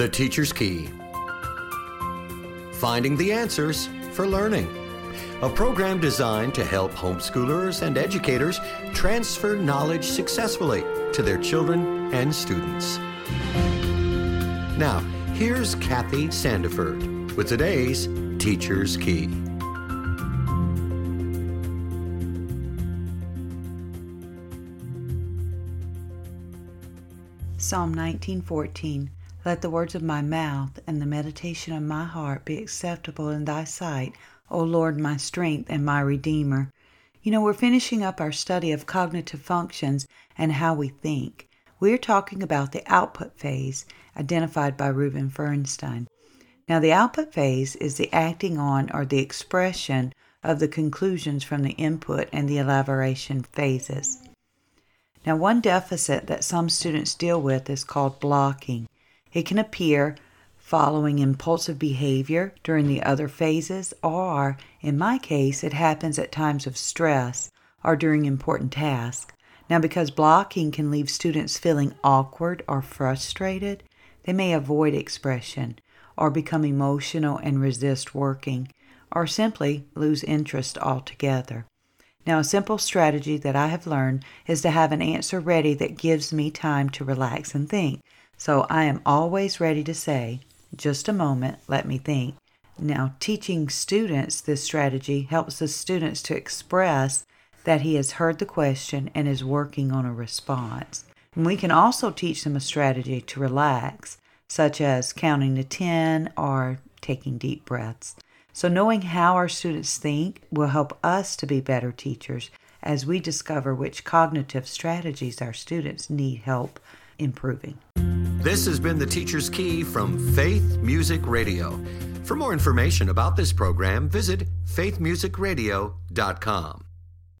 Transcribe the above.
The Teacher's Key Finding the Answers for Learning. A program designed to help homeschoolers and educators transfer knowledge successfully to their children and students. Now, here's Kathy Sandiford with today's Teacher's Key. Psalm 19:14 Let the words of my mouth and the meditation of my heart be acceptable in thy sight, O Lord, my strength and my redeemer. You know, we're finishing up our study of cognitive functions and how we think. We're talking about the output phase identified by Reuben Feuerstein. Now, the output phase is the acting on or the expression of the conclusions from the input and the elaboration phases. Now, one deficit that some students deal with is called blocking. It can appear following impulsive behavior during the other phases, or, in my case, it happens at times of stress or during important tasks. Now, because blocking can leave students feeling awkward or frustrated, they may avoid expression or become emotional and resist working, or simply lose interest altogether. Now, a simple strategy that I have learned is to have an answer ready that gives me time to relax and think. So I am always ready to say, just a moment, let me think. Now, teaching students this strategy helps the students to express that he has heard the question and is working on a response. And we can also teach them a strategy to relax, such as counting to 10 or taking deep breaths. So, knowing how our students think will help us to be better teachers as we discover which cognitive strategies our students need help improving. This has been the Teacher's Key from Faith Music Radio. For more information about this program, visit faithmusicradio.com.